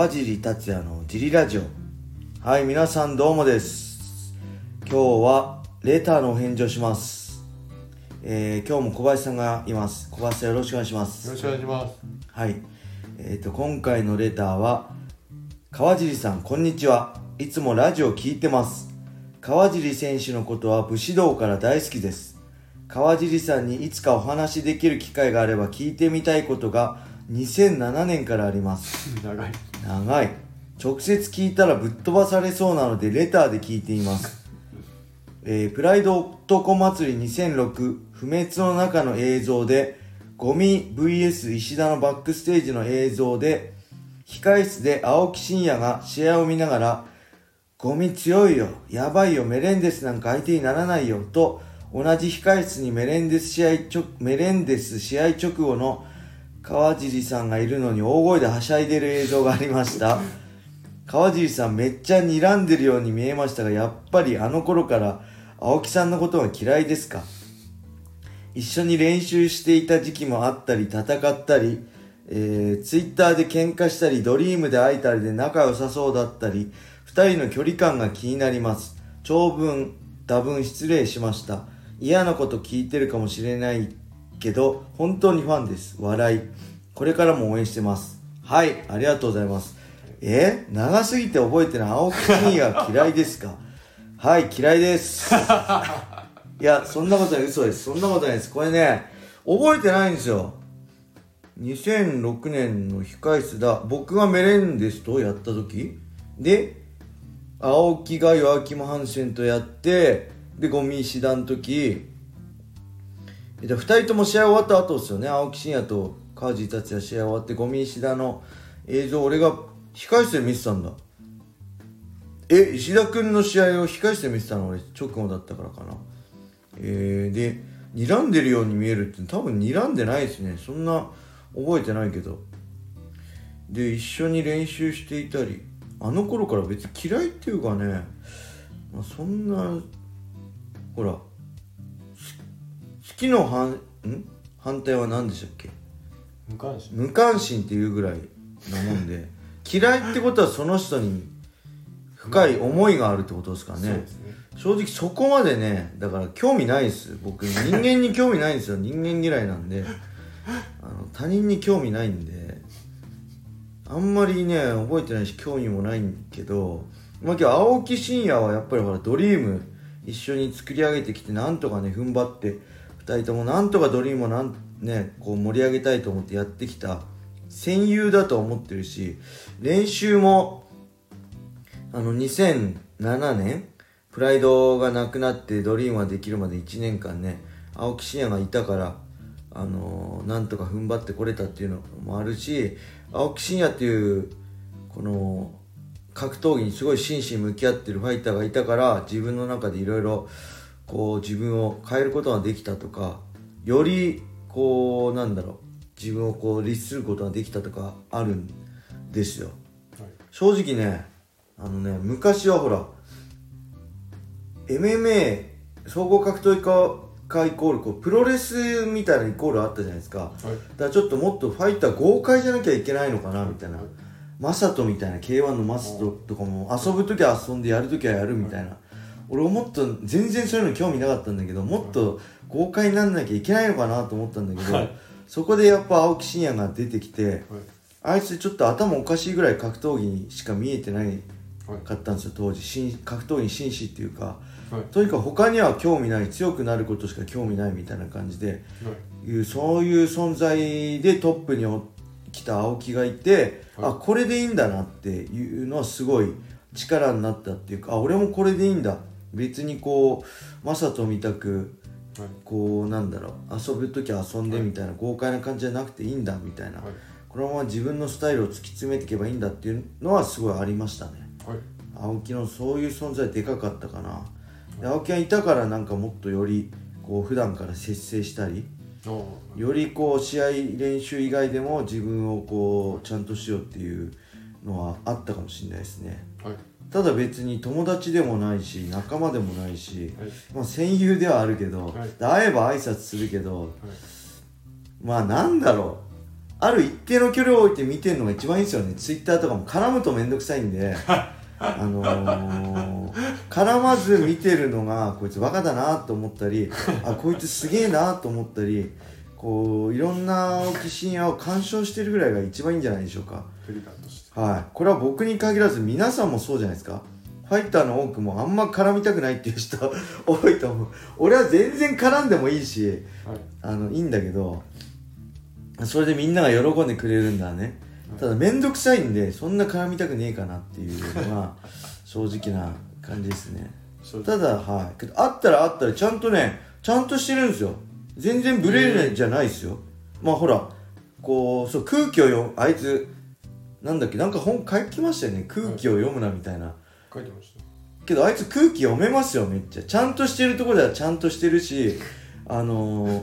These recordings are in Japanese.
川尻達也のジリラジオ。はい皆さんどうもです。今日はレターのお返事をします。えー、今日も小林さんがいます。小林さんよろしくお願いします。よろしくお願いします。はい。えーと今回のレターは川尻さんこんにちは。いつもラジオ聞いてます。川尻選手のことは武士道から大好きです。川尻さんにいつかお話しできる機会があれば聞いてみたいことが2007年からあります。長い長い。直接聞いたらぶっ飛ばされそうなのでレターで聞いています、えープライド男祭り2006不滅の中の映像でゴミ VS 石田のバックステージの映像で控室で青木真也が試合を見ながらゴミ強いよやばいよメレンデスなんか相手にならないよと同じ控室にメレンデス試合ちょメレンデス試合直後の川尻さんがいるのに大声ではしゃいでる映像がありました。川尻さんめっちゃ睨んでるように見えましたがやっぱりあの頃から青木さんのことは嫌いですか？一緒に練習していた時期もあったり戦ったり、えー、ツイッターで喧嘩したりドリームで会えたりで仲良さそうだったり二人の距離感が気になります。長文多文失礼しました。嫌なこと聞いてるかもしれないけど本当にファンです。笑い。これからも応援してます。はいありがとうございます。え長すぎて覚えてない？青木真也嫌いですか？はい嫌いです。いやそんなことない嘘です。そんなことないです。これね覚えてないんですよ。2006年の控室だ。僕がメレンデスとやった時。で青木がヨアキム・ハンセンとやってでゴミ石田の時。で2人とも試合終わった後ですよね？青木真也と川地達也試合終わってゴミ石田の映像俺が控室で見てたんだ。え石田君の試合を控室で見てたの？俺直後だったからかな。えー、で睨んでるように見えるって多分睨んでないですね。そんな覚えてないけど。で一緒に練習していたりあの頃から別に嫌いっていうかね、まあ、そんなほらきの反ん？反対は何でしたっけ？無関心。無関心っていうぐらいなもんで 嫌いってことはその人に深い思いがあるってことですからねね。正直そこまでねだから興味ないです。僕人間に興味ないんですよ。人間嫌いなんで。あの他人に興味ないんであんまりね覚えてないし興味もないんけどまあ今日青木真也はやっぱりほらドリーム一緒に作り上げてきてなんとかね踏ん張って2人ともなんとかドリームをなんねこう盛り上げたいと思ってやってきた。戦友だと思ってるし練習もあの2007年プライドがなくなってドリームができるまで1年間ね青木真也がいたからあのーなんとか踏ん張ってこれたっていうのもあるし青木真也っていうこの格闘技にすごい真摯に向き合ってるファイターがいたから自分の中でいろいろこう自分を変えることができたとかよりこうなんだろう自分をこう律することができたとかあるんですよ。はい。正直ねあのね昔はほら MMA 総合格闘技家イコールこうプロレスみたいなイコールあったじゃないですか。はい。だからちょっともっとファイター豪快じゃなきゃいけないのかなみたいな。マサトみたいな K1 のマサトとかも遊ぶ時は遊んでやる時はやるみたいな俺もっと全然そういうの興味なかったんだけどもっと豪快になんなきゃいけないのかなと思ったんだけど、はい。そこでやっぱ青木真也が出てきてはい。あいつちょっと頭おかしいぐらい格闘技にしか見えてないはいかったんですよ当時。格闘技に紳士っていうか。はい。とにかく他には興味ない強くなることしか興味ないみたいな感じではい。いうそういう存在でトップに来た青木がいて、はい。あこれでいいんだなっていうのはすごい力になったっていうかあ俺もこれでいいんだ別にこうマサトみたくはいこうなんだろう遊ぶ時は遊んでみたいな豪快な感じじゃなくていいんだみたいな、はい。このまま自分のスタイルを突き詰めていけばいいんだっていうのはすごいありましたね。はい。青木のそういう存在でかかったかな。で青木がいたからなんかもっとよりこう普段から節制したりよりこう試合練習以外でも自分をこうちゃんとしようっていうのはあったかもしれないですね。はいただ別に友達でもないし仲間でもないし、はい。まあ、戦友ではあるけど、はい。で会えば挨拶するけどはい。まあなんだろう。ある一定の距離を置いて見てるのが一番いいですよね。ツイッターとかも絡むと面倒くさいんで あのー、絡まず見てるのがこいつバカだなと思ったりあこいつすげえなと思ったりこういろんな青木真也を鑑賞してるぐらいが一番いいんじゃないでしょうかはい。これは僕に限らず皆さんもそうじゃないですか。ファイターの多くもあんま絡みたくないっていう人 多いと思う。俺は全然絡んでもいいしはい。あのいいんだけどそれでみんなが喜んでくれるんだね。ただ面倒くさいんでそんな絡みたくねえかなっていうのが 正直な感じですね。ただはい。けどあったらあったらちゃんとねちゃんとしてるんですよ。全然ブレるじゃないですよ。まあほらこうそう空気を読むあいつなんだっけなんか本書きましたよね。空気を読むなみたいな、書いてました。けどあいつ空気読めますよめっちゃ。ちゃんとしてるところではちゃんとしてるし あのー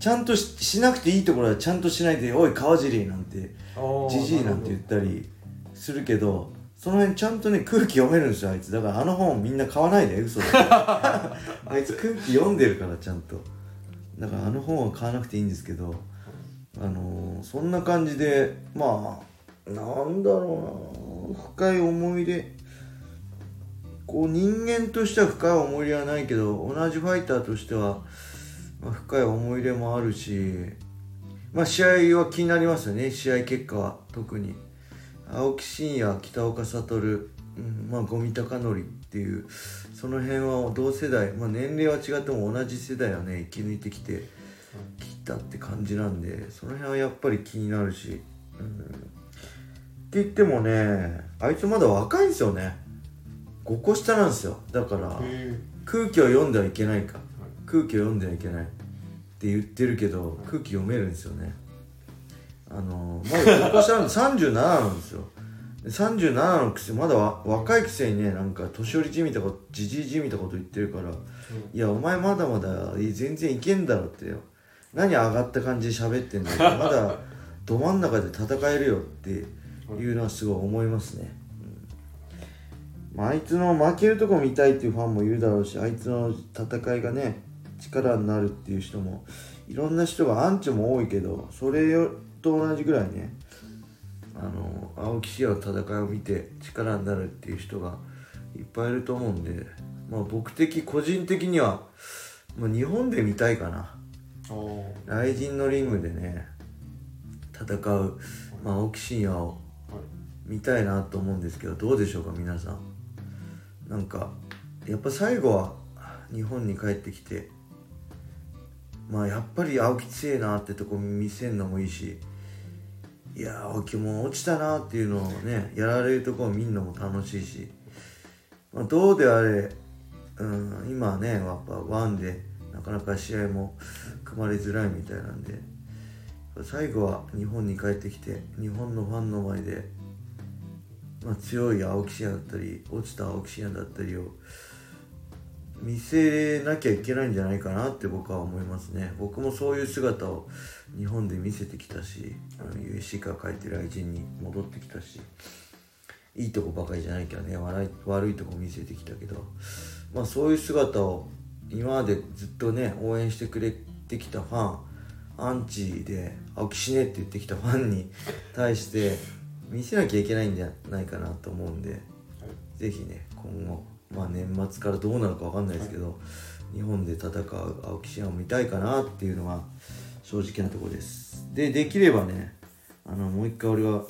ちゃんとししなくていいところはちゃんとしないで「おい川尻」なんて「じじい」なんて言ったりするけどその辺ちゃんとね空気読めるんですよあいつ。だからあの本みんな買わないで嘘だ あいつ空気読んでるからちゃんと。だからあの本は買わなくていいんですけどあのーそんな感じでまあなんだろうな。深い思い出。こう人間としては深い思い入れはないけど同じファイターとしては、深い思い入れもあるしまあ試合は気になりますよね。試合結果は特に。青木真也北岡悟、うん、まあ五味隆則っていうその辺は同世代、まあ、年齢は違っても同じ世代はね生き抜いてきてきたって感じなんでその辺はやっぱり気になるし、うん、言ってもねあいつまだ若いんですよね。5個下なんですよ。だからへ空気を読んではいけないか。空気を読んではいけない。って言ってるけど空気読めるんですよね。あのまだ5個下なんで 37なんですよ。で37のくせまだわ若いくせにねなんか年寄りじみたことじじいじみたこと言ってるからいやお前まだまだい全然いけんだろってよ。何上がった感じで喋ってんだよ。まだど真ん中で戦えるよっていうのはすごい思いますね、うん。まあ、あいつの負けるとこ見たいっていうファンもいるだろうしあいつの戦いがね力になるっていう人もいろんな人がアンチも多いけどそれと同じぐらいねあの青木真也の戦いを見て力になるっていう人がいっぱいいると思うんで、まあ、僕的個人的には、まあ、日本で見たいかな。雷神のリングでね戦う、まあ、青木真也をはい見たいなと思うんですけどどうでしょうか皆さん。なんかやっぱ最後は日本に帰ってきてまあやっぱり青木強えなってとこ見せんのもいいしいや青木も落ちたなっていうのをねやられるとこを見るのも楽しいし、まあ、どうであれ、うん、今ねやっぱワンでなかなか試合も組まれづらいみたいなんで最後は日本に帰ってきて日本のファンの前で、まあ、強い青木真也だったり落ちた青木真也だったりを見せなきゃいけないんじゃないかなって僕は思いますね。僕もそういう姿を日本で見せてきたしあの USC から帰ってる愛人に戻ってきたしいいとこばかりじゃないけどね悪い悪いとこ見せてきたけどまあそういう姿を今までずっとね応援してくれてきたファンアンチで「青木死ね」って言ってきたファンに対して見せなきゃいけないんじゃないかなと思うんでぜひね今後まあ年末からどうなるかわかんないですけど、日本で戦う青木真也を見たいかなっていうのが正直なところです。でできればねあのもう一回俺が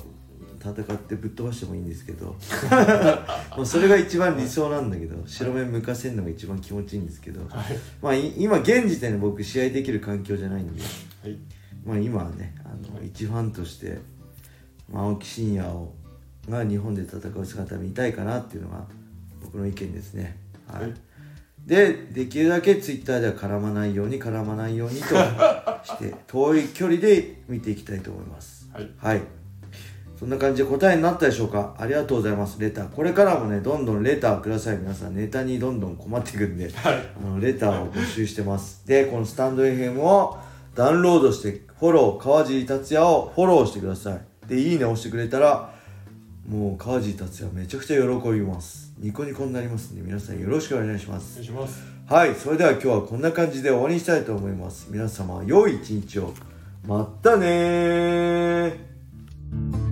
戦ってぶっ飛ばしてもいいんですけど まあそれが一番理想なんだけど白目向かせるのが一番気持ちいいんですけど、はい。まあい今現時点で僕試合できる環境じゃないんではい。まあ今はねあの一ファンとして、まあ、青木真也をが日本で戦う姿を見たいかなっていうのが僕の意見ですね。はい、はいでできるだけツイッターでは絡まないように絡まないようにと して遠い距離で見ていきたいと思います。はい。はい。そんな感じで答えになったでしょうか？ありがとうございます。レター。これからもねどんどんレターください。皆さんネタにどんどん困っていくんではい。あのレターを募集してます。でこのスタンド FM をダウンロードしてフォロー川尻達也をフォローしてくださいでいいね押してくれたらもう川尻達也めちゃくちゃ喜びます。ニコニコになりますんで皆さんよろしくお願いしまおす願いします。はいそれでは今日はこんな感じで終わりにしたいと思います。皆様良い一日を。まったねー